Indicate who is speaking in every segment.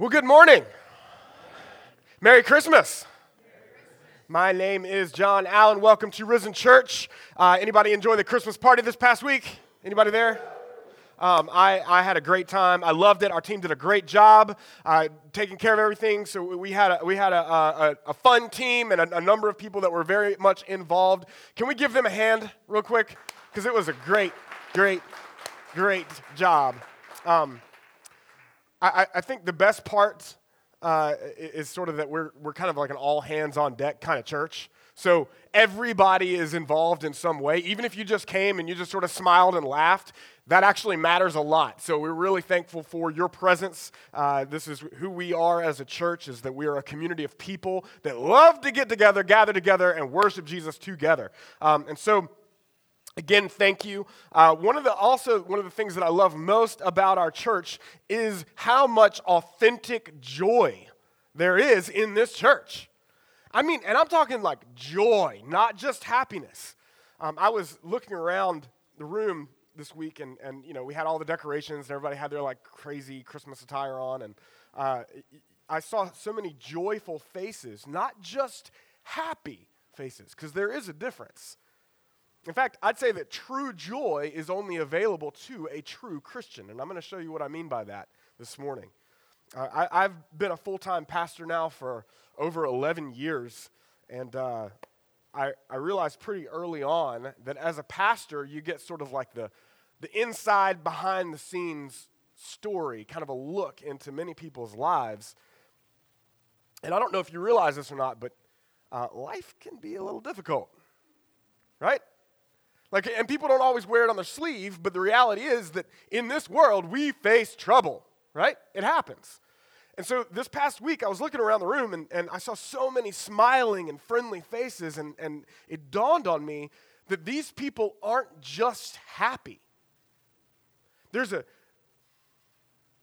Speaker 1: Well, good morning. Merry Christmas. My name is John Allen. Welcome to Risen Church. Uh, anybody enjoy the Christmas party this past week? Anybody there? Um, I, I, had a great time. I loved it. Our team did a great job uh, taking care of everything. So we had a, we had a, a, a fun team and a, a, number of people that were very much involved. Can we give them a hand real quick? Because it was a great, great, great job. Um, I, I, think the best part uh, is sort of that we're, we're kind of like an all hands on deck kind of church. So everybody is involved in some way. Even if you just came and you just sort of smiled and laughed, that actually matters a lot. So we're really thankful for your presence. Uh, this is who we are as a church: is that we are a community of people that love to get together, gather together, and worship Jesus together. Um, and so. Again, thank you. Uh, one of the also one of the things that I love most about our church is how much authentic joy there is in this church. I mean, and I'm talking like joy, not just happiness. Um, I was looking around the room this week, and, and you know, we had all the decorations, and everybody had their like crazy Christmas attire on, and uh, I saw so many joyful faces, not just happy faces, because there is a difference. In fact, I'd say that true joy is only available to a true Christian, and I'm going to show you what I mean by that this morning. Uh, I, have been a full time pastor now for over 11 years, and uh, I, I realized pretty early on that as a pastor, you get sort of like the, the inside, behind the scenes story, kind of a look into many people's lives. And I don't know if you realize this or not, but uh, life can be a little difficult, right? Like, and people don't always wear it on their sleeve, but the reality is that in this world, we face trouble right? It happens. And so this past week, I was looking around the room and, and I saw so many smiling and friendly faces, and, and it dawned on me that these people aren't just happy. There's a,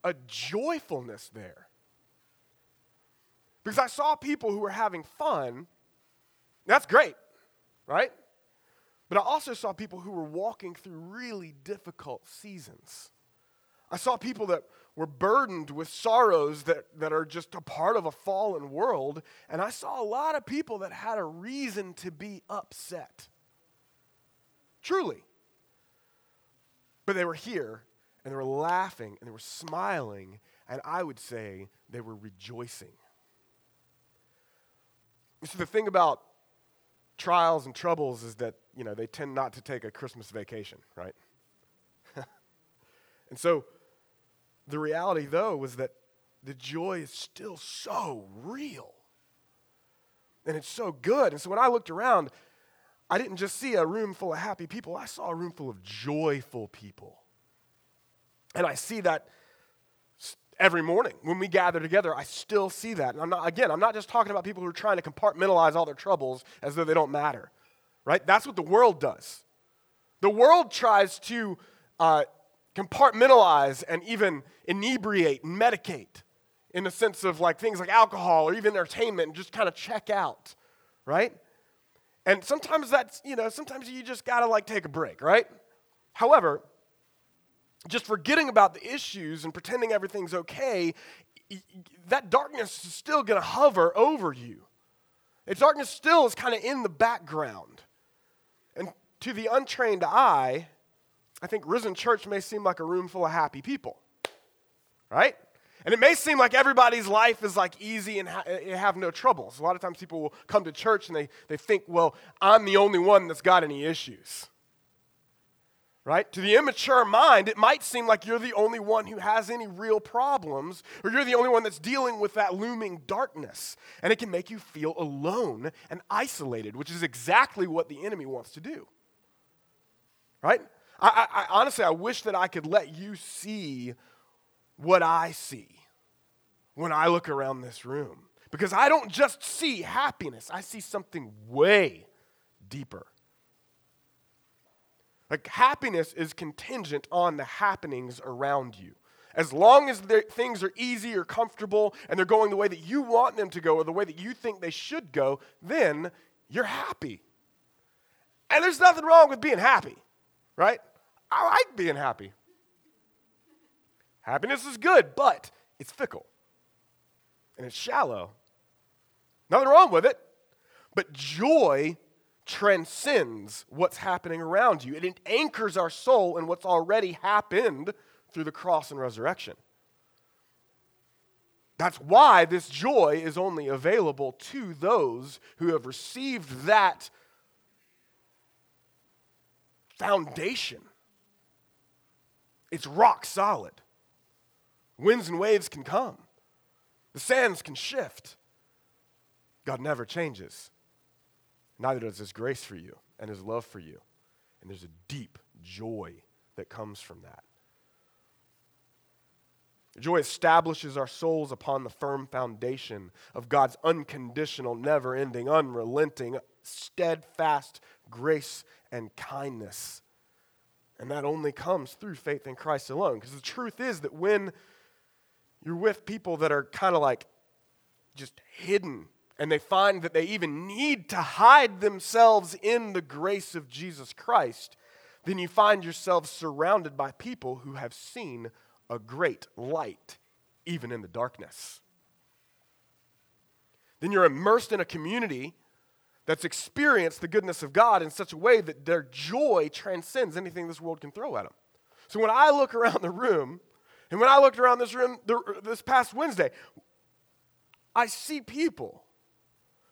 Speaker 1: a joyfulness there. Because I saw people who were having fun. That's great, right? But I also saw people who were walking through really difficult seasons. I saw people that were burdened with sorrows that, that are just a part of a fallen world. And I saw a lot of people that had a reason to be upset. Truly. But they were here and they were laughing and they were smiling, and I would say they were rejoicing. You see, the thing about trials and troubles is that, you know, they tend not to take a Christmas vacation, right? and so the reality, though, was that the joy is still so real. And it's so good. And so when I looked around, I didn't just see a room full of happy people, I saw a room full of joyful people. And I see that every morning when we gather together i still see that and i'm not again i'm not just talking about people who are trying to compartmentalize all their troubles as though they don't matter right that's what the world does the world tries to uh, compartmentalize and even inebriate and medicate in the sense of like things like alcohol or even entertainment and just kind of check out, right? And sometimes that's, you know, sometimes you just got to like take a break, right? However, just forgetting about the issues and pretending everything's okay, that darkness is still to hover over you. Its darkness still is kind of in the background. To the untrained eye, I think Risen Church may seem like a room full of happy people right? And it may seem like everybody's life is like easy and ha- eh, have no troubles. A lot of times people will come to church and they, they think, well, I'm the only one that's got any issues. Right? To the immature mind, it might seem like you're the only one who has any real problems, or you're the only one that's dealing with that looming darkness. And it can make you feel alone and isolated, which is exactly what the enemy wants to do. Right? I, I, I honestly, I wish that I could let you see what I see when I look around this room. Because I don't just see happiness, I see something way deeper. Like, happiness is contingent on the happenings around you. As long as things are easy or comfortable and they're going the way that you want them to go or the way that you think they should go, then you're happy. And there's nothing wrong with being happy, right? I like being happy. Happiness is good, but it's fickle. and it's shallow. Nothing wrong with it. But joy transcends what's happening around you. It anchors our soul in what's already happened through the cross and resurrection. That's why this joy is only available to those who have received that foundation. It's rock solid. Winds and waves can come, the sands can shift. God never changes. Neither does His grace for you and His love for you. And there's a deep joy that comes from that. Joy establishes our souls upon the firm foundation of God's unconditional, never ending, unrelenting, steadfast grace and kindness. And that only comes through faith in Christ alone. Because the truth is that when you're with people that are kind of like just hidden and they find that they even need to hide themselves in the grace of Jesus Christ, then you find yourself surrounded by people who have seen a great light, even in the darkness. Then you're immersed in a community that's experienced the goodness of God in such a way that their joy transcends anything this world can throw at them. So when I look around the room, and when I looked around this room this past Wednesday, I see people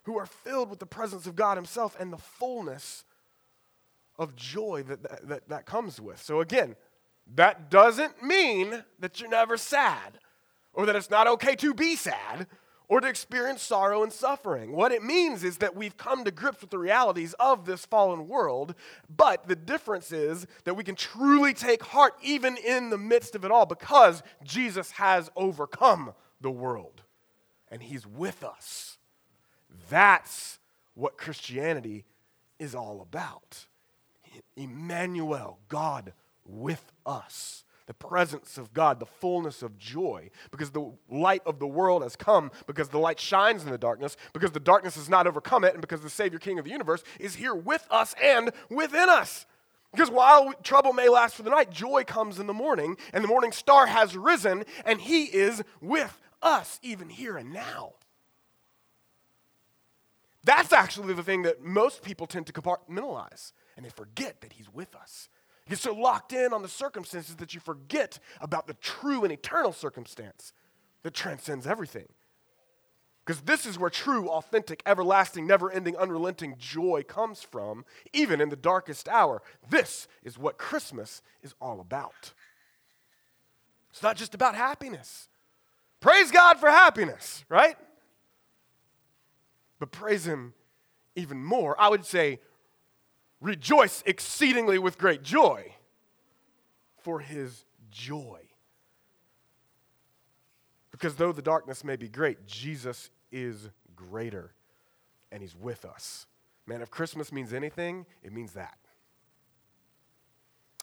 Speaker 1: who are filled with the presence of God Himself and the fullness of joy that that, that, that comes with. So again, that doesn't mean that you're never sad or that it's not okay to be sad or to experience sorrow and suffering. What it means is that we've come to grips with the realities of this fallen world, but the difference is that we can truly take heart even in the midst of it all because Jesus has overcome the world and he's with us. That's what Christianity is all about. Emmanuel, God with us. The presence of God, the fullness of joy, because the light of the world has come, because the light shines in the darkness, because the darkness has not overcome it, and because the Savior King of the universe is here with us and within us. Because while trouble may last for the night, joy comes in the morning, and the morning star has risen, and He is with us, even here and now. That's actually the thing that most people tend to compartmentalize, and they forget that He's with us. You get so locked in on the circumstances that you forget about the true and eternal circumstance that transcends everything. Because this is where true, authentic, everlasting, never ending, unrelenting joy comes from, even in the darkest hour. This is what Christmas is all about. It's not just about happiness. Praise God for happiness, right? But praise Him even more. I would say, rejoice exceedingly with great joy for his joy. Because though the darkness may be great, Jesus is greater and he's with us. Man, if Christmas means anything, it means that.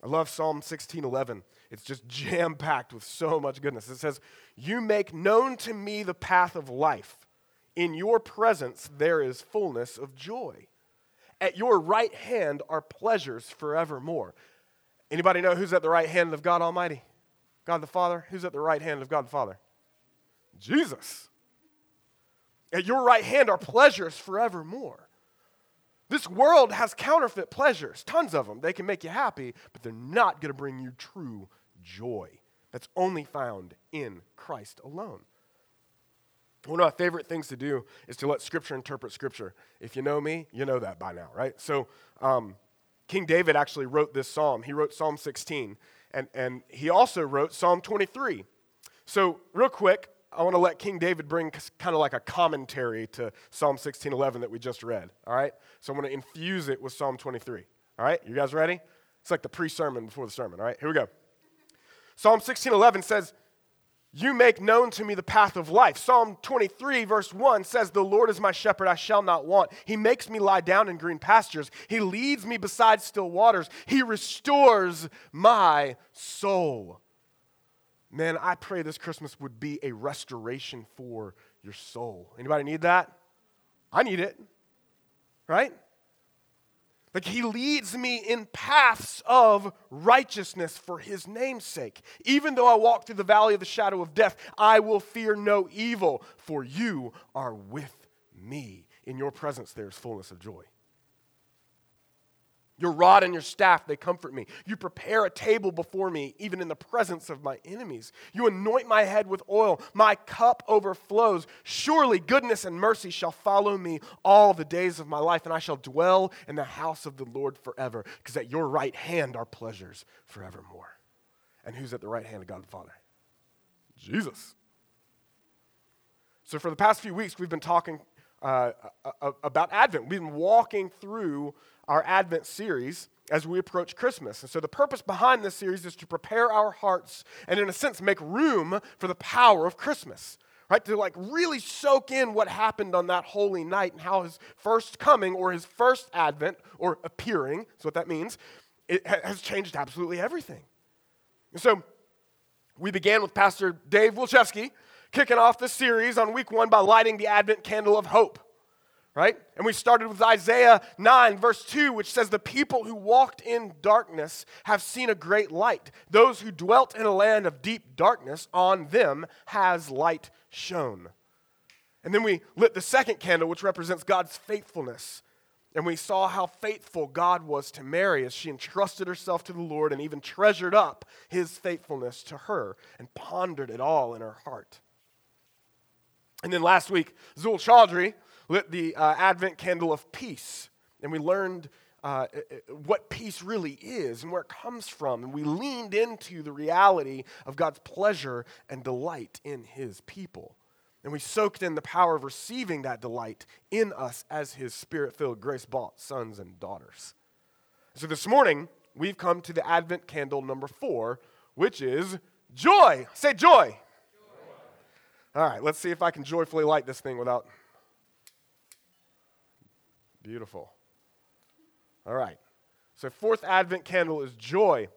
Speaker 1: I love Psalm 16:11. It's just jam-packed with so much goodness. It says, "You make known to me the path of life. In your presence there is fullness of joy." At your right hand are pleasures forevermore. Anybody know who's at the right hand of God Almighty? God the Father? Who's at the right hand of God the Father? Jesus. At your right hand are pleasures forevermore. This world has counterfeit pleasures, tons of them. They can make you happy, but they're not going to bring you true joy. That's only found in Christ alone. One of my favorite things to do is to let Scripture interpret Scripture. If you know me, you know that by now, right? So, um, King David actually wrote this psalm. He wrote Psalm 16, and, and he also wrote Psalm 23. So, real quick, I want to let King David bring kind of like a commentary to Psalm 16, 11 that we just read, all right? So, I'm going to infuse it with Psalm 23, all right? You guys ready? It's like the pre sermon before the sermon, all right? Here we go. Psalm 16, 11 says, you make known to me the path of life. Psalm 23, verse 1 says, The Lord is my shepherd, I shall not want. He makes me lie down in green pastures. He leads me beside still waters. He restores my soul. Man, I pray this Christmas would be a restoration for your soul. Anybody need that? I need it. Right? Like he leads me in paths of righteousness for his name's sake. Even though I walk through the valley of the shadow of death, I will fear no evil, for you are with me. In your presence there is fullness of joy. Your rod and your staff, they comfort me. You prepare a table before me, even in the presence of my enemies. You anoint my head with oil. My cup overflows. Surely goodness and mercy shall follow me all the days of my life, and I shall dwell in the house of the Lord forever, because at your right hand are pleasures forevermore. And who's at the right hand of God the Father? Jesus. So, for the past few weeks, we've been talking uh, about Advent. We've been walking through our Advent series as we approach Christmas. And so, the purpose behind this series is to prepare our hearts and, in a sense, make room for the power of Christmas. Right? To like really soak in what happened on that holy night and how his first coming or his first advent or appearing, that's what that means, it has changed absolutely everything. And so we began with Pastor Dave Wilczewski kicking off the series on week one by lighting the Advent candle of hope right? And we started with Isaiah 9, verse 2, which says, The people who walked in darkness have seen a great light. Those who dwelt in a land of deep darkness, on them has light shone. And then we lit the second candle, which represents God's faithfulness. And we saw how faithful God was to Mary as she entrusted herself to the Lord and even treasured up his faithfulness to her and pondered it all in her heart. And then last week, Zul Chaudhry lit the uh, Advent candle of peace, and we learned uh, what peace really is and where it comes from. And we leaned into the reality of God's pleasure and delight in His people. And we soaked in the power of receiving that delight in us as His spirit filled, grace bought sons and daughters. So this morning, we've come to the Advent candle number four, which is joy. Say joy. joy. All right, let's see if I can joyfully light this thing without Beautiful. All right. So, fourth Advent candle is joy.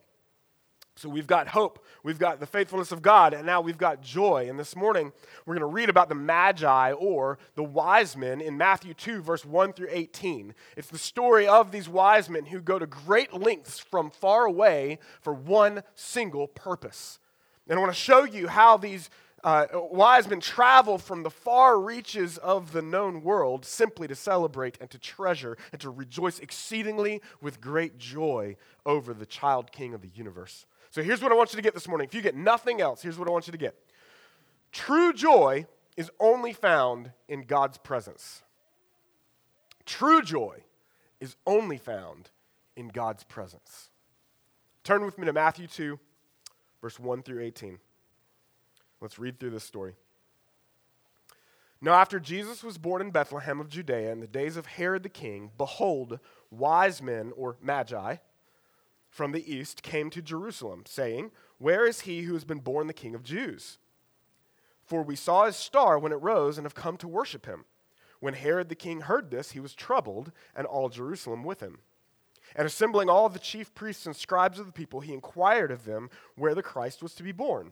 Speaker 1: So, we've got hope, we've got the faithfulness of God, and now we've got joy. And this morning, we're going to read about the Magi or the wise men in Matthew 2, verse 1 through 18. It's the story of these wise men who go to great lengths from far away for one single purpose. And I want to show you how these uh, wise men travel from the far reaches of the known world simply to celebrate and to treasure and to rejoice exceedingly with great joy over the child king of the universe. So here's what I want you to get this morning. If you get nothing else, here's what I want you to get. True joy is only found in God's presence. True joy is only found in God's presence. Turn with me to Matthew 2, verse 1 through 18. Let's read through this story. Now, after Jesus was born in Bethlehem of Judea in the days of Herod the king, behold, wise men, or magi, from the east came to Jerusalem, saying, Where is he who has been born the king of Jews? For we saw his star when it rose and have come to worship him. When Herod the king heard this, he was troubled, and all Jerusalem with him. And assembling all the chief priests and scribes of the people, he inquired of them where the Christ was to be born.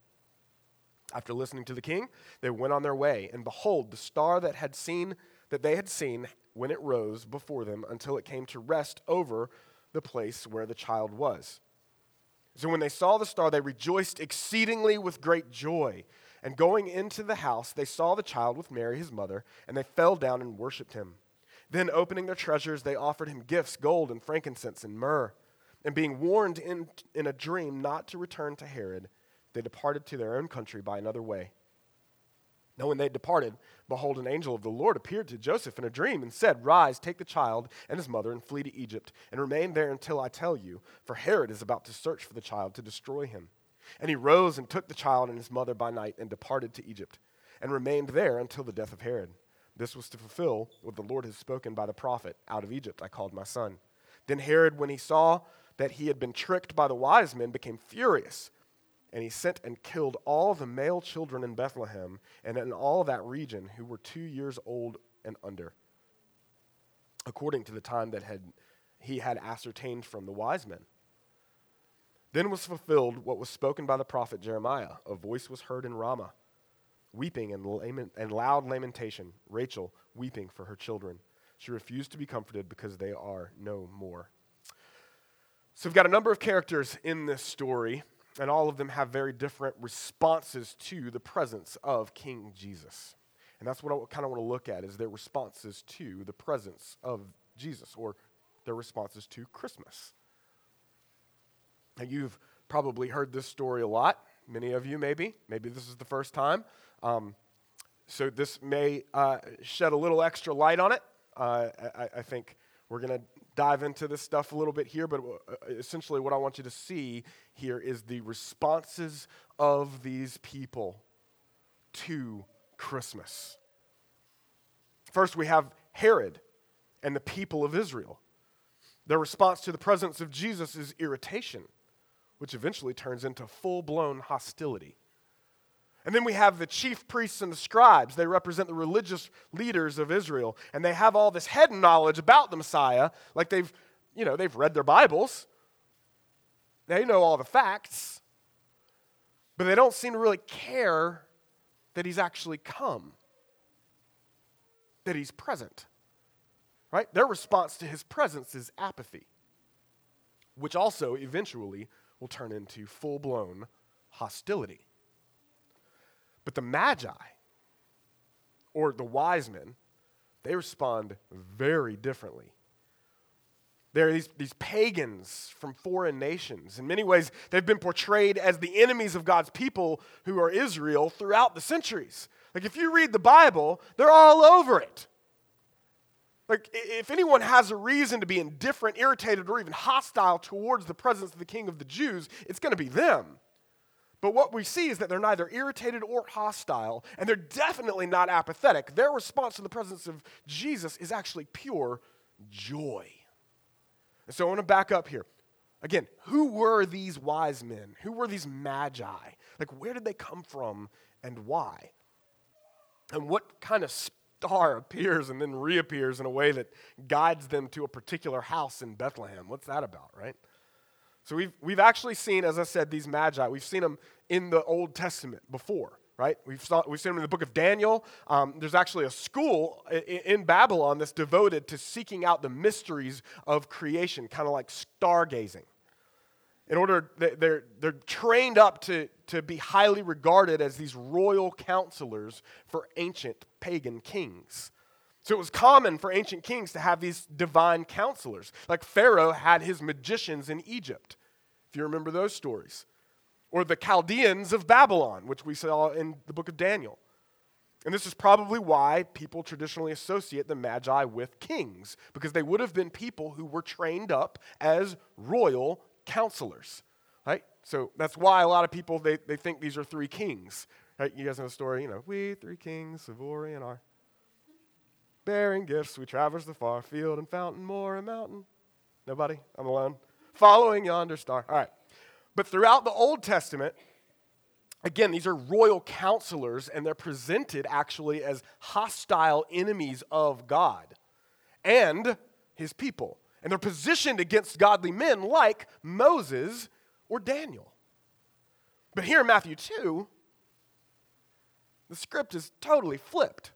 Speaker 1: After listening to the king, they went on their way, and behold, the star that had seen that they had seen when it rose before them until it came to rest over the place where the child was. So when they saw the star, they rejoiced exceedingly with great joy. And going into the house, they saw the child with Mary, his mother, and they fell down and worshipped him. Then, opening their treasures, they offered him gifts gold and frankincense and myrrh. And being warned in, in a dream not to return to Herod, they departed to their own country by another way. Now, when they departed, behold, an angel of the Lord appeared to Joseph in a dream and said, Rise, take the child and his mother and flee to Egypt, and remain there until I tell you, for Herod is about to search for the child to destroy him. And he rose and took the child and his mother by night and departed to Egypt, and remained there until the death of Herod. This was to fulfill what the Lord had spoken by the prophet Out of Egypt I called my son. Then Herod, when he saw that he had been tricked by the wise men, became furious. And he sent and killed all the male children in Bethlehem and in all that region who were two years old and under, according to the time that had, he had ascertained from the wise men. Then was fulfilled what was spoken by the prophet Jeremiah. A voice was heard in Ramah, weeping and, lament, and loud lamentation, Rachel weeping for her children. She refused to be comforted because they are no more. So we've got a number of characters in this story, and all of them have very different responses to the presence of King Jesus. And that's what I kind of want to look at is their responses to the presence of Jesus or their responses to Christmas. Now, you've probably heard this story a lot. Many of you, maybe. Maybe this is the first time. Um, so, this may uh, shed a little extra light on it. Uh, I, I, think we're going to dive into this stuff a little bit here, but uh, essentially, what I want you to see here is the responses of these people to Christmas. First, we have Herod and the people of Israel. Their response to the presence of Jesus is irritation which eventually turns into full blown hostility. And then we have the chief priests and the scribes. They represent the religious leaders of Israel. And they have all this head knowledge about the Messiah. Like they've, you know, they've read their Bibles. They know all the facts. But they don't seem to really care that he's actually come, that he's present. Right? Their response to his presence is apathy, which also eventually will turn into full blown hostility. But the Magi, or the wise men, they respond very differently. They're these, these pagans from foreign nations. In many ways, they've been portrayed as the enemies of God's people who are Israel throughout the centuries. Like, if you read the Bible, they're all over it. Like, if anyone has a reason to be indifferent, irritated, or even hostile towards the presence of the king of the Jews, it's going to be them. But what we see is that they're neither irritated or hostile, and they're definitely not apathetic. Their response to the presence of Jesus is actually pure joy. And so I want to back up here. Again, who were these wise men? Who were these magi? Like, where did they come from and why? And what kind of star appears and then reappears in a way that guides them to a particular house in Bethlehem. What's that about, right? So we've, we've actually seen, as I said, these magi. We've seen them in the Old Testament before, right? We've, saw, we've seen them in the book of Daniel. Um, there's actually a school in, in Babylon that's devoted to seeking out the mysteries of creation, kind of like stargazing in order they're, they're trained up to, to be highly regarded as these royal counselors for ancient pagan kings so it was common for ancient kings to have these divine counselors like pharaoh had his magicians in egypt if you remember those stories or the chaldeans of babylon which we saw in the book of daniel and this is probably why people traditionally associate the Magi with kings, because they would have been people who were trained up as royal counselors, right? So that's why a lot of people, they, they think these are three kings, right? You guys know the story, you know, we three kings of Orient are bearing gifts, we traverse the far field and fountain, moor and mountain. Nobody? I'm alone. Following yonder star. All right. But throughout the Old Testament, again, these are royal counselors, and they're presented actually as hostile enemies of God and his people. And they're positioned against godly men like Moses or Daniel. But here in Matthew 2, the script is totally flipped.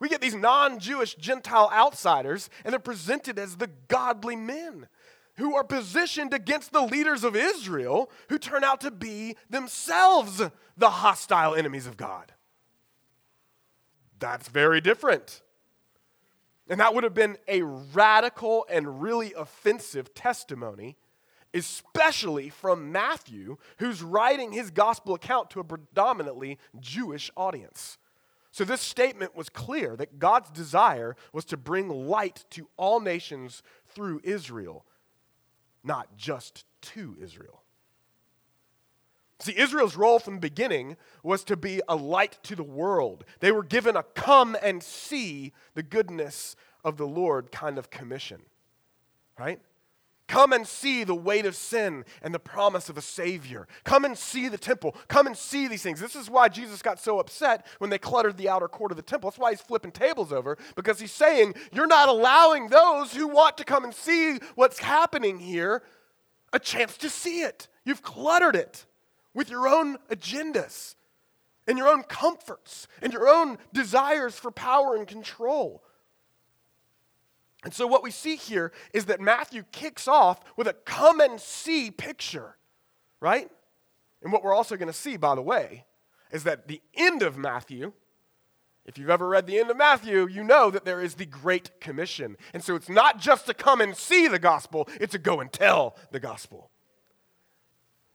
Speaker 1: We get these non Jewish Gentile outsiders, and they're presented as the godly men who are positioned against the leaders of Israel who turn out to be themselves the hostile enemies of God. That's very different. And that would have been a radical and really offensive testimony, especially from Matthew, who's writing his gospel account to a predominantly Jewish audience. So, this statement was clear that God's desire was to bring light to all nations through Israel, not just to Israel. See, Israel's role from the beginning was to be a light to the world. They were given a come and see the goodness of the Lord kind of commission, right? Come and see the weight of sin and the promise of a Savior. Come and see the temple. Come and see these things. This is why Jesus got so upset when they cluttered the outer court of the temple. That's why he's flipping tables over, because he's saying, You're not allowing those who want to come and see what's happening here a chance to see it. You've cluttered it with your own agendas and your own comforts and your own desires for power and control. And so, what we see here is that Matthew kicks off with a come and see picture, right? And what we're also going to see, by the way, is that the end of Matthew, if you've ever read the end of Matthew, you know that there is the Great Commission. And so, it's not just to come and see the gospel, it's to go and tell the gospel.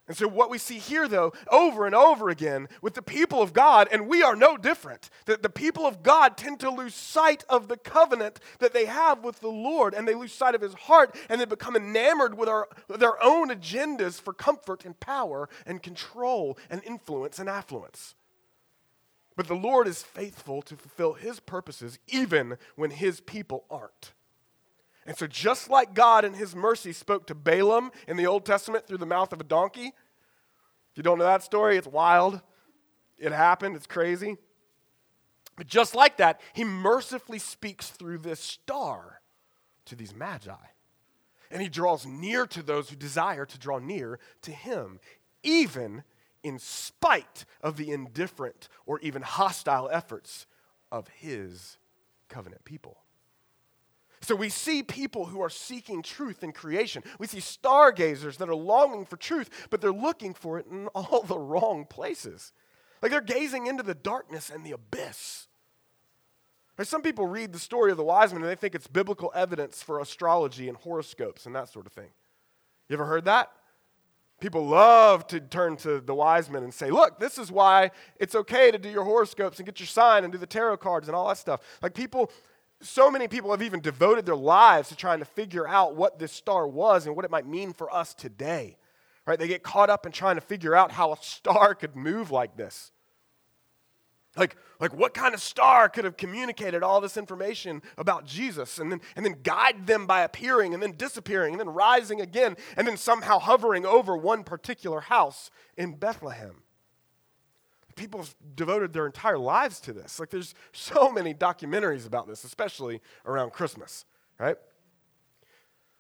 Speaker 1: And so, what we see here, though, over and over again with the people of God, and we are no different, that the people of God tend to lose sight of the covenant that they have with the Lord, and they lose sight of His heart, and they become enamored with, our, their own agendas for comfort and power and control and influence and affluence. But the Lord is faithful to fulfill His purposes even when His people aren't. And so, just like God in his mercy spoke to Balaam in the Old Testament through the mouth of a donkey, if you don't know that story, it's wild. It happened, it's crazy. But just like that, he mercifully speaks through this star to these magi. And he draws near to those who desire to draw near to him, even in spite of the indifferent or even hostile efforts of his covenant people. So we see people who are seeking truth in creation. We see stargazers that are longing for truth, but they're looking for it in all the wrong places. Like they're gazing into the darkness and the abyss. some people read the story of the wise men and they think it's biblical evidence for astrology and horoscopes and that sort of thing. You ever heard that? People love to turn to the wise men and say, look, this is why it's okay to do your horoscopes and get your sign and do the tarot cards and all that stuff. Like people so many people have even devoted their lives to trying to figure out what this star was and what it might mean for us today. Right? They get caught up in trying to figure out how a star could move like this. Like, like what kind of star could have communicated all this information about Jesus and then, and then guide them by appearing and then disappearing and then rising again and then somehow hovering over one particular house in Bethlehem? People have devoted their entire lives to this. Like there's so many documentaries about this, especially around Christmas, right?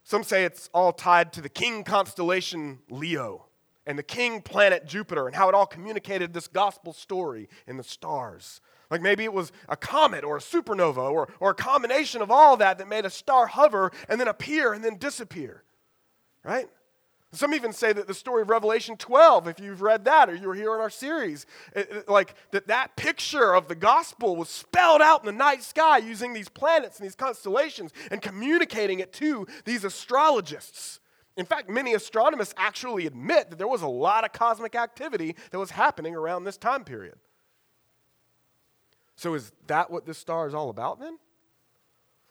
Speaker 1: Some say it's all tied to the king constellation Leo and the king planet Jupiter and how it all communicated this gospel story in the stars. Like maybe it was a comet or a supernova or, or a combination of all that that made a star hover and then appear and then disappear, right? Some even say that the story of Revelation 12, if you've read that or you were here in our series, it, it, like that that picture of the gospel was spelled out in the night sky using these planets and these constellations and communicating it to these astrologists. In fact, many astronomers actually admit that there was a lot of cosmic activity that was happening around this time period. So, is that what this star is all about then?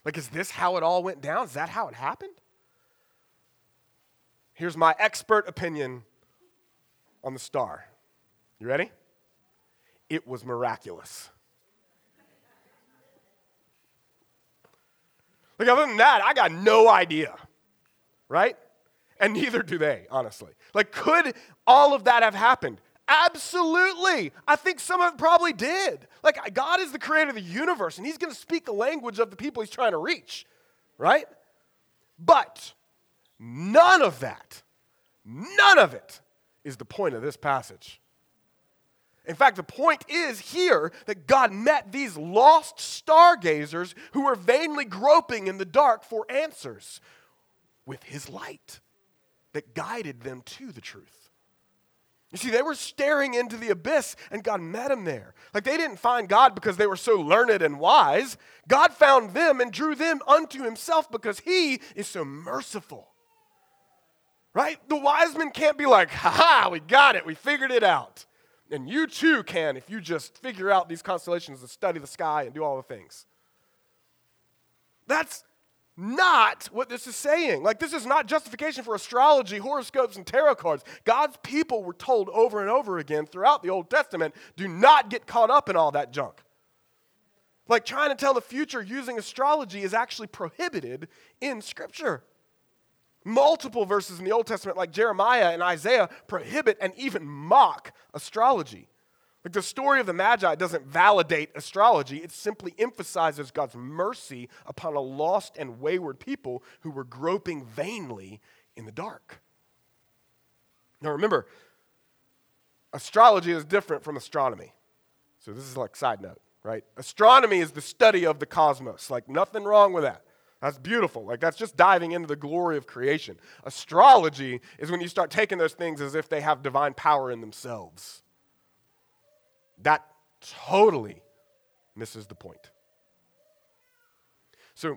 Speaker 1: Like, is this how it all went down? Is that how it happened? Here's my expert opinion on the star. You ready? It was miraculous. Like, other than that, I got no idea, right? And neither do they, honestly. Like, could all of that have happened? Absolutely. I think some of it probably did. Like, God is the creator of the universe, and He's going to speak the language of the people He's trying to reach, right? But None of that, none of it is the point of this passage. In fact, the point is here that God met these lost stargazers who were vainly groping in the dark for answers with his light that guided them to the truth. You see, they were staring into the abyss and God met them there. Like they didn't find God because they were so learned and wise. God found them and drew them unto himself because he is so merciful. Right? The wise men can't be like, ha ha, we got it, we figured it out. And you too can if you just figure out these constellations and study the sky and do all the things. That's not what this is saying. Like, this is not justification for astrology, horoscopes, and tarot cards. God's people were told over and over again throughout the Old Testament do not get caught up in all that junk. Like, trying to tell the future using astrology is actually prohibited in Scripture. Multiple verses in the Old Testament, like Jeremiah and Isaiah, prohibit and even mock astrology. Like the story of the Magi doesn't validate astrology, it simply emphasizes God's mercy upon a lost and wayward people who were groping vainly in the dark. Now remember, astrology is different from astronomy. So this is like side note, right? Astronomy is the study of the cosmos. Like nothing wrong with that. That's beautiful. Like that's just diving into the glory of creation. Astrology is when you start taking those things as if they have divine power in themselves. That totally misses the point. So,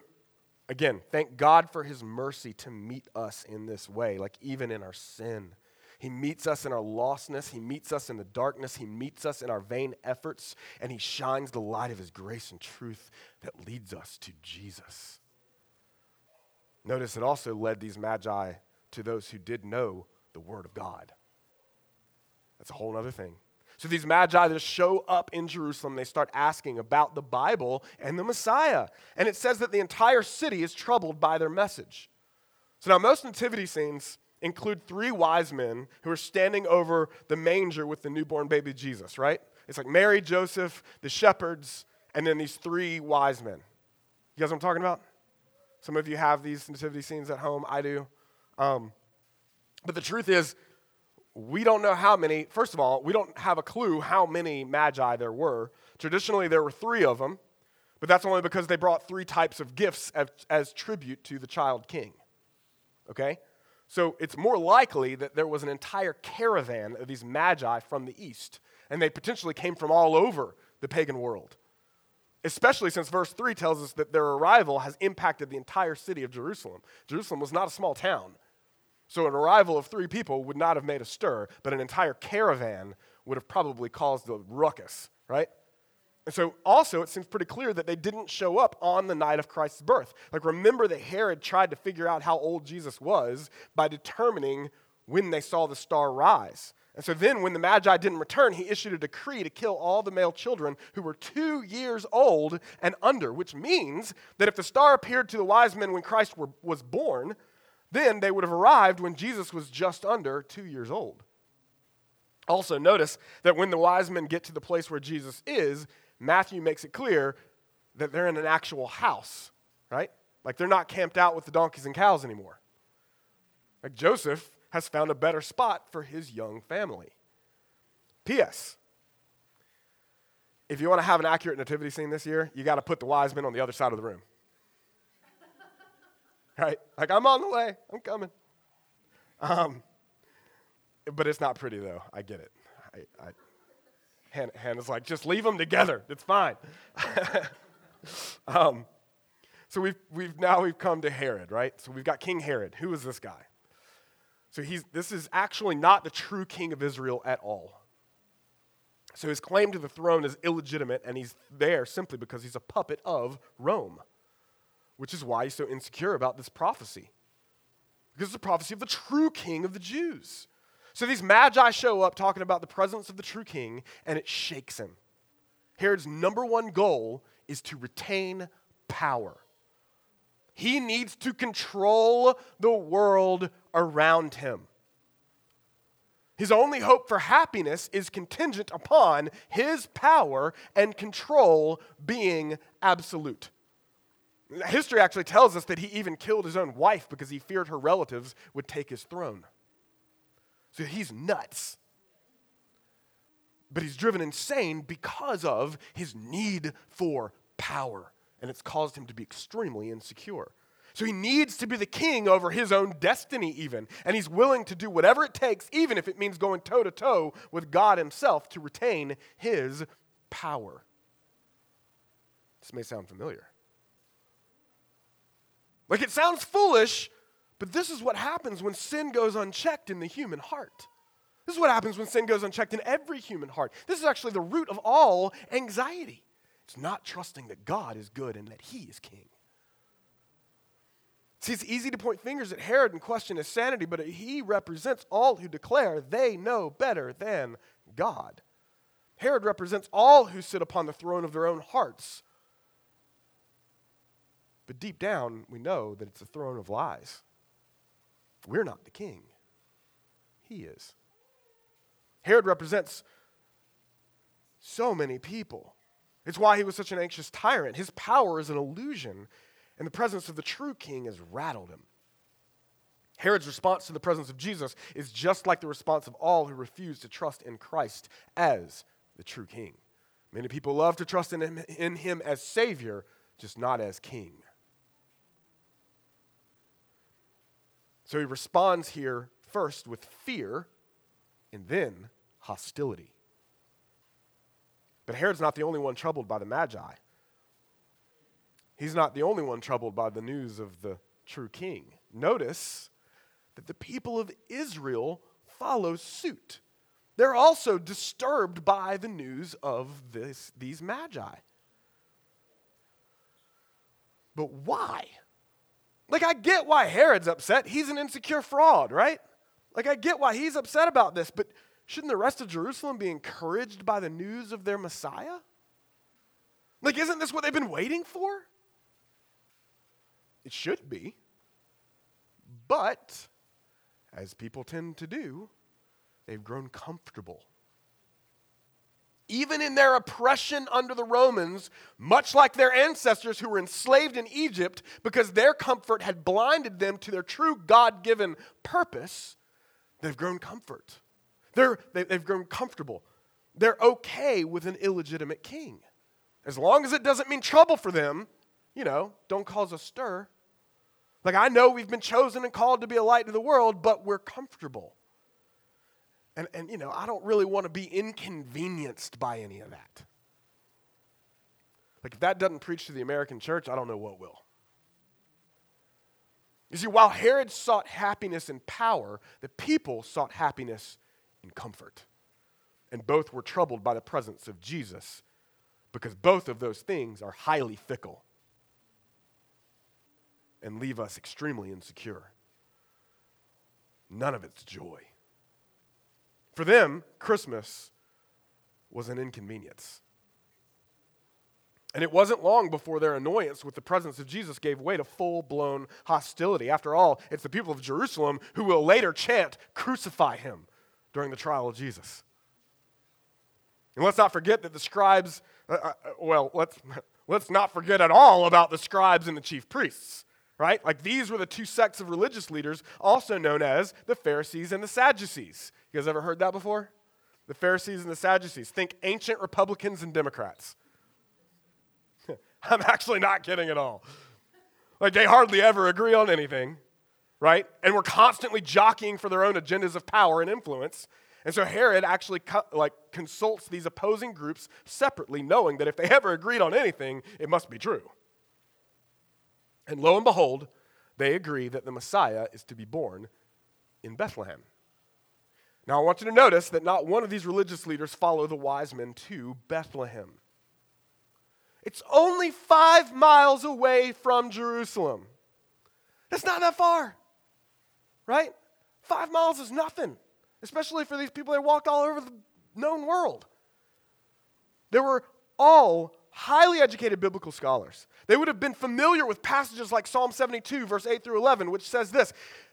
Speaker 1: again, thank God for his mercy to meet us in this way, like even in our sin. He meets us in our lostness. He meets us in the darkness. He meets us in our vain efforts. And He shines the light of His grace and truth that leads us to Jesus. Notice it also led these magi to those who did know the Word of God. That's a whole other thing. So these magi that show up in Jerusalem, they start asking about the Bible and the Messiah. And it says that the entire city is troubled by their message. So now most nativity scenes include three wise men who are standing over the manger with the newborn baby Jesus, right? It's like Mary, Joseph, the shepherds, and then these three wise men. You guys what I'm talking about? Some of you have these nativity scenes at home. I do. Um, but the truth is, we don't know how many, first of all, we don't have a clue how many magi there were. Traditionally, there were three of them, but that's only because they brought three types of gifts as, as tribute to the child king. Okay? So it's more likely that there was an entire caravan of these magi from the east, and they potentially came from all over the pagan world. Especially since verse 3 tells us that their arrival has impacted the entire city of Jerusalem. Jerusalem was not a small town. So an arrival of three people would not have made a stir, but an entire caravan would have probably caused a ruckus, right? And so, also, it seems pretty clear that they didn't show up on the night of Christ's birth. Like, remember that Herod tried to figure out how old Jesus was by determining when they saw the star rise. And so, then when the Magi didn't return, he issued a decree to kill all the male children who were two years old and under, which means that if the star appeared to the wise men when Christ were, was born, then they would have arrived when Jesus was just under two years old. Also, notice that when the wise men get to the place where Jesus is, Matthew makes it clear that they're in an actual house, right? Like they're not camped out with the donkeys and cows anymore. Like Joseph has found a better spot for his young family. P.S. If you want to have an accurate nativity scene this year, you got to put the wise men on the other side of the room. right? Like, I'm on the way, I'm coming. Um, but it's not pretty, though. I get it. I, I Hannah, Hannah's like, just leave them together. It's fine. um, so we've, we've now we've come to Herod, right? So we've got King Herod. Who is this guy? So he's, this is actually not the true king of Israel at all. So his claim to the throne is illegitimate, and he's there simply because he's a puppet of Rome, which is why he's so insecure about this prophecy. Because it's a prophecy of the true king of the Jews. So these magi show up talking about the presence of the true king, and it shakes him. Herod's number one goal is to retain power. He needs to control the world around him. His only hope for happiness is contingent upon his power and control being absolute. History actually tells us that he even killed his own wife because he feared her relatives would take his throne. So he's nuts. But he's driven insane because of his need for power. And it's caused him to be extremely insecure. So he needs to be the king over his own destiny, even. And he's willing to do whatever it takes, even if it means going toe to toe with God himself to retain his power. This may sound familiar. Like it sounds foolish, but this is what happens when sin goes unchecked in the human heart. This is what happens when sin goes unchecked in every human heart. This is actually the root of all anxiety. It's not trusting that God is good and that He is king. See, it's easy to point fingers at Herod and question his sanity, but he represents all who declare they know better than God. Herod represents all who sit upon the throne of their own hearts. But deep down, we know that it's a throne of lies. We're not the king, he is. Herod represents so many people. It's why he was such an anxious tyrant. His power is an illusion, and the presence of the true king has rattled him. Herod's response to the presence of Jesus is just like the response of all who refuse to trust in Christ as the true king. Many people love to trust in him, in him as Savior, just not as King. So he responds here first with fear and then hostility. But Herod's not the only one troubled by the Magi. He's not the only one troubled by the news of the true king. Notice that the people of Israel follow suit. They're also disturbed by the news of this, these Magi. But why? Like, I get why Herod's upset. He's an insecure fraud, right? Like, I get why he's upset about this, but shouldn't the rest of Jerusalem be encouraged by the news of their Messiah? Like, isn't this what they've been waiting for? It should be. But, as people tend to do, they've grown comfortable. Even in their oppression under the Romans, much like their ancestors who were enslaved in Egypt because their comfort had blinded them to their true God given purpose, they've grown comfort. They're, they, have grown comfortable. They're okay with an illegitimate king. As long as it doesn't mean trouble for them, you know, don't cause a stir. Like, I know we've been chosen and called to be a light to the world, but we're comfortable. And, and you know, I don't really want to be inconvenienced by any of that. Like, if that doesn't preach to the American church, I don't know what will. You see, while Herod sought happiness and power, the people sought happiness and comfort. And both were troubled by the presence of Jesus because both of those things are highly fickle and leave us extremely insecure. None of it's joy. For them, Christmas was an inconvenience. And it wasn't long before their annoyance with the presence of Jesus gave way to full blown hostility. After all, it's the people of Jerusalem who will later chant, Crucify him during the trial of Jesus. And let's not forget that the scribes, uh, uh, well, let's, let's not forget at all about the scribes and the chief priests, right? Like these were the two sects of religious leaders, also known as the Pharisees and the Sadducees. You guys ever heard that before? The Pharisees and the Sadducees. Think ancient Republicans and Democrats. I'm actually not kidding at all. Like they hardly ever agree on anything right? And we're constantly jockeying for their own agendas of power and influence. And so Herod actually co- like consults these opposing groups separately, knowing that if they ever agreed on anything, it must be true. And lo and behold, they agree that the Messiah is to be born in Bethlehem. Now, I want you to notice that not one of these religious leaders follow the wise men to Bethlehem. It's only five miles away from Jerusalem. That's not that far right? Five miles is nothing, especially for these people that walked all over the known world. They were all highly educated biblical scholars. They would have been familiar with passages like Psalm 72, verse 8 through 11, which says this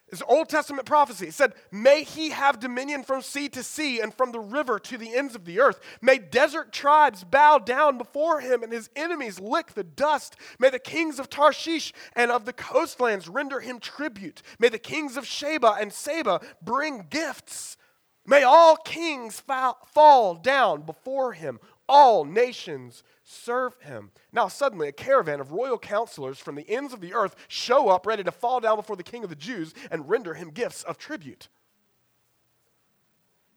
Speaker 1: it's Old Testament prophecy. It said, May he have dominion from sea to sea and from the river to the ends of the earth. May desert tribes bow down before him and his enemies lick the dust. May the kings of Tarshish and of the coastlands render him tribute. May the kings of Sheba and Seba bring gifts. May all kings fall down before him, all nations serve him. Now, suddenly, a caravan of royal counselors from the ends of the earth show up ready to fall down before the king of the Jews and render him gifts of tribute.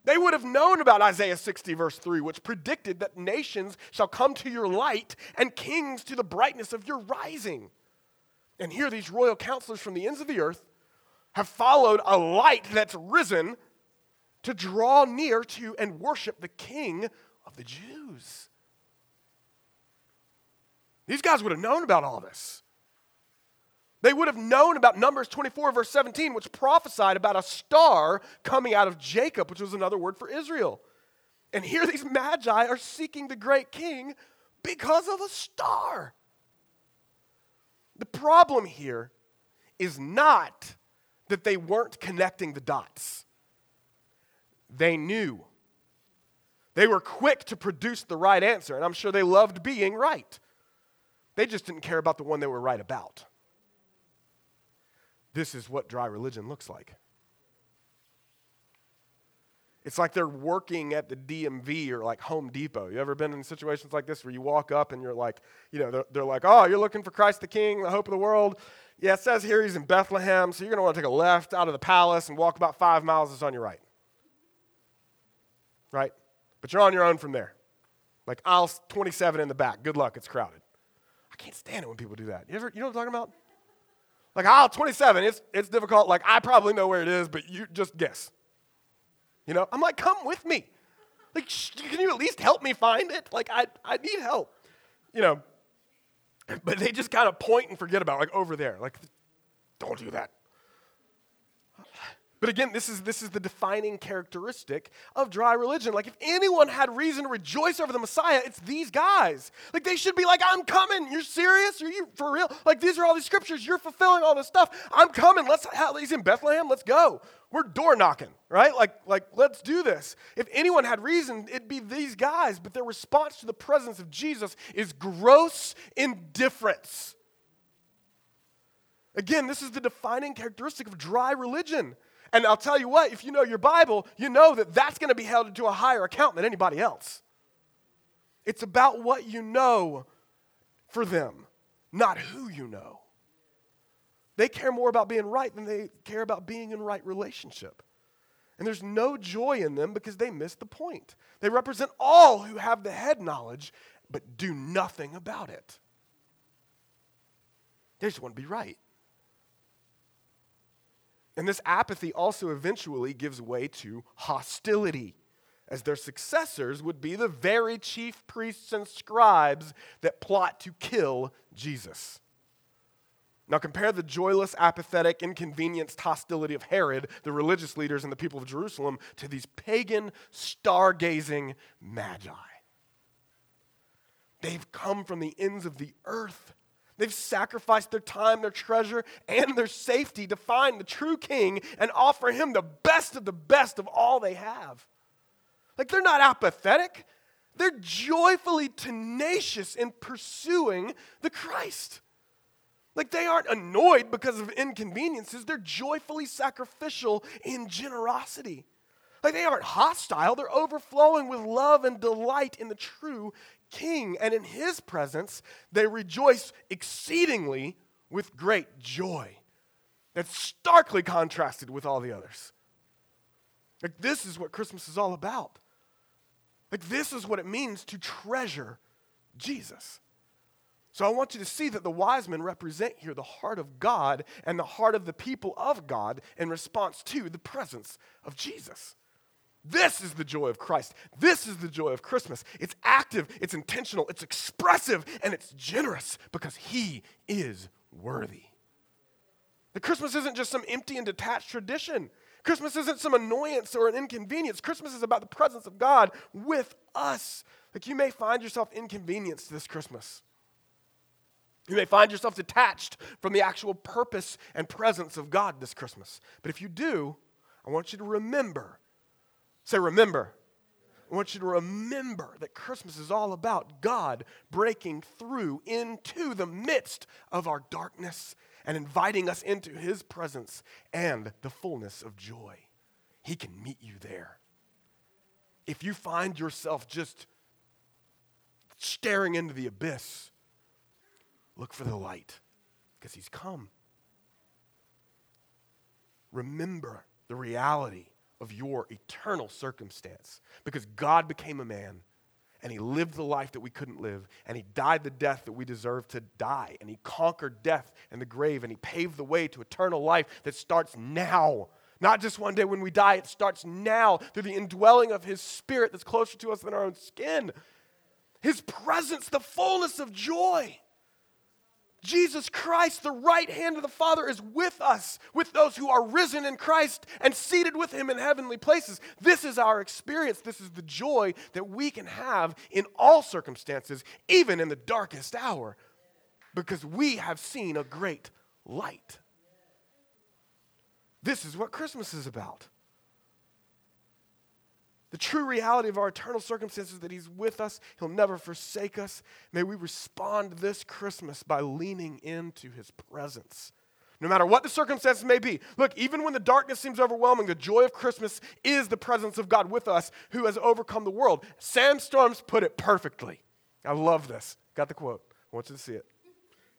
Speaker 1: They would have known about Isaiah 60, verse 3, which predicted that nations shall come to your light and kings to the brightness of your rising. And here, these royal counselors from the ends of the earth have followed a light that's risen to draw near to and worship the king of the Jews. These guys would have known about all this. They would have known about Numbers 24, verse 17, which prophesied about a star coming out of Jacob, which was another word for Israel. And here these magi are seeking the great king because of a star. The problem here is not that they weren't connecting the dots. They knew. They were quick to produce the right answer, and I'm sure they loved being right. They just didn't care about the one they were right about. This is what dry religion looks like. It's like they're working at the DMV or like Home Depot. You ever been in situations like this where you walk up and you're like, you know, they're, they're like, oh, you're looking for Christ the King, the hope of the world. Yeah, it says here he's in Bethlehem, so you're going to want to take a left out of the palace and walk about five miles. It's on your right. Right? But you're on your own from there. Like aisle 27 in the back. Good luck, it's crowded. I can't stand it when people do that. You ever, you know what I'm talking about? Like aisle 27, it's, it's difficult. Like I probably know where it is, but you just guess. You know, I'm like, come with me. Like, sh- can you at least help me find it? Like, I, I need help. You know, but they just kind of point and forget about, like over there. Like, don't do that. But again, this is, this is the defining characteristic of dry religion. Like, if anyone had reason to rejoice over the Messiah, it's these guys. Like, they should be like, I'm coming. You're serious? Are you for real? Like, these are all these scriptures. You're fulfilling all this stuff. I'm coming. Let's, he's in Bethlehem. Let's go. We're door knocking, right? Like, like, let's do this. If anyone had reason, it'd be these guys. But their response to the presence of Jesus is gross indifference. Again, this is the defining characteristic of dry religion. And I'll tell you what, if you know your Bible, you know that that's going to be held to a higher account than anybody else. It's about what you know for them, not who you know. They care more about being right than they care about being in right relationship. And there's no joy in them because they miss the point. They represent all who have the head knowledge but do nothing about it. They just want to be right. And this apathy also eventually gives way to hostility, as their successors would be the very chief priests and scribes that plot to kill Jesus. Now, compare the joyless, apathetic, inconvenienced hostility of Herod, the religious leaders, and the people of Jerusalem to these pagan, stargazing magi. They've come from the ends of the earth They've sacrificed their time, their treasure, and their safety to find the true king and offer him the best of the best of all they have. Like they're not apathetic, they're joyfully tenacious in pursuing the Christ. Like they aren't annoyed because of inconveniences, they're joyfully sacrificial in generosity. Like they aren't hostile, they're overflowing with love and delight in the true king, and in his presence they rejoice exceedingly with great joy. That's starkly contrasted with all the others. Like, this is what Christmas is all about. Like, this is what it means to treasure Jesus. So, I want you to see that the wise men represent here the heart of God and the heart of the people of God in response to the presence of Jesus. This is the joy of Christ. This is the joy of Christmas. It's active, it's intentional, it's expressive, and it's generous because He is worthy. The Christmas isn't just some empty and detached tradition. Christmas isn't some annoyance or an inconvenience. Christmas is about the presence of God with us. Like you may find yourself inconvenienced this Christmas. You may find yourself detached from the actual purpose and presence of God this Christmas. But if you do, I want you to remember Say, remember. I want you to remember that Christmas is all about God breaking through into the midst of our darkness and inviting us into His presence and the fullness of joy. He can meet you there. If you find yourself just staring into the abyss, look for the light because He's come. Remember the reality of your eternal circumstance. Because God became a man and he lived the life that we couldn't live and he died the death that we deserve to die and he conquered death and the grave and he paved the way to eternal life that starts now. Not just one day when we die it starts now through the indwelling of his spirit that's closer to us than our own skin. His presence the fullness of joy Jesus Christ, the right hand of the Father, is with us, with those who are risen in Christ and seated with Him in heavenly places. This is our experience. This is the joy that we can have in all circumstances, even in the darkest hour, because we have seen a great light. This is what Christmas is about. The true reality of our eternal circumstances that He's with us, He'll never forsake us. May we respond this Christmas by leaning into His presence. No matter what the circumstances may be. Look, even when the darkness seems overwhelming, the joy of Christmas is the presence of God with us who has overcome the world. Sam Storms put it perfectly. I love this. Got the quote. I want you to see it.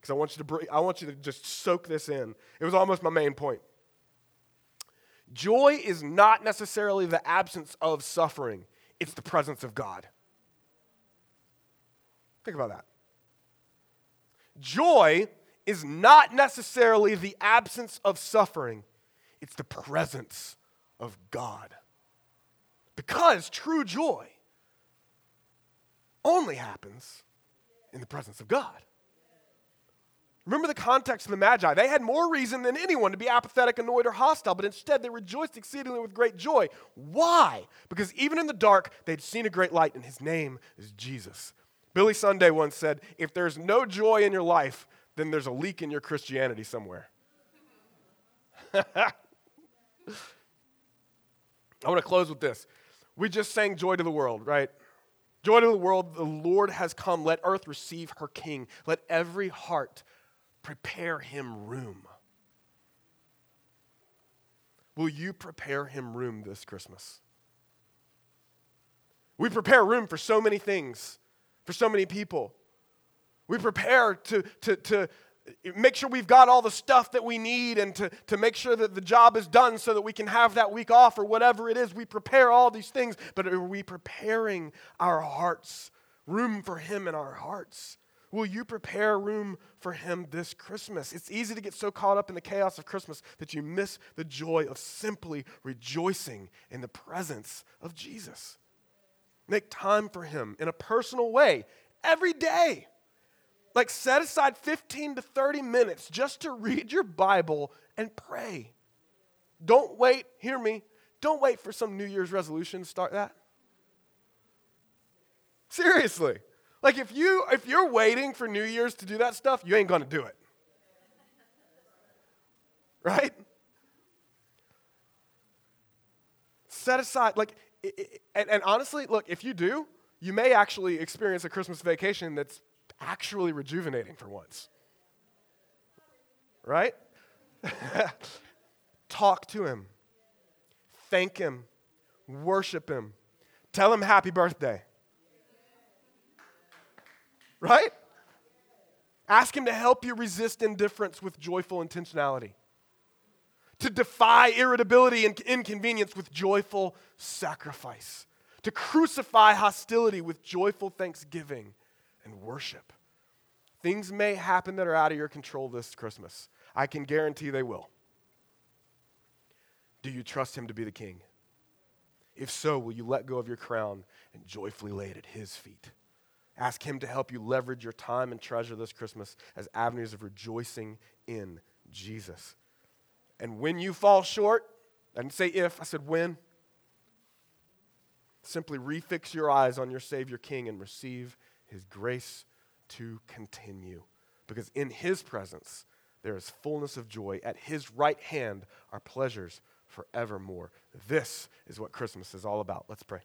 Speaker 1: Because I want you to I want you to just soak this in. It was almost my main point. Joy is not necessarily the absence of suffering, it's the presence of God. Think about that. Joy is not necessarily the absence of suffering, it's the presence of God. Because true joy only happens in the presence of God. Remember the context of the Magi. They had more reason than anyone to be apathetic, annoyed, or hostile, but instead they rejoiced exceedingly with great joy. Why? Because even in the dark, they'd seen a great light, and his name is Jesus. Billy Sunday once said, If there's no joy in your life, then there's a leak in your Christianity somewhere. I want to close with this. We just sang Joy to the World, right? Joy to the world, the Lord has come. Let earth receive her King. Let every heart prepare him room. Will you prepare him room this Christmas? We prepare room for so many things, for so many people. We prepare to, to, to make sure we've got all the stuff that we need and to, to make sure that the job is done so that we can have that week off or whatever it is. We prepare all these things, but are we preparing our hearts, room for Him in our hearts? Will you prepare a room for him this Christmas? It's easy to get so caught up in the chaos of Christmas that you miss the joy of simply rejoicing in the presence of Jesus. Make time for him in a personal way every day. Like set aside 15 to 30 minutes just to read your Bible and pray. Don't wait, hear me, don't wait for some New Year's resolution to start that. Seriously. Like if you if you're waiting for New Year's to do that stuff, you ain't going to do it. Right? Set aside like and, and honestly, look, if you do, you may actually experience a Christmas vacation that's actually rejuvenating for once. Right? Talk to him. Thank him. Worship him. Tell him happy birthday right? Ask Him to help you resist indifference with joyful intentionality, to defy irritability and inconvenience with joyful sacrifice, to crucify hostility with joyful thanksgiving and worship. Things may happen that are out of your control this Christmas. I can guarantee they will. Do you trust Him to be the King? If so, will you let go of your crown and joyfully lay it at His feet? Ask Him to help you leverage your time and treasure this Christmas as avenues of rejoicing in Jesus. And when you fall short, I didn't say if, I said when. Simply refix your eyes on your Savior King and receive His grace to continue. Because in His presence, there is fullness of joy. At His right hand are pleasures forevermore. This is what Christmas is all about. Let's pray.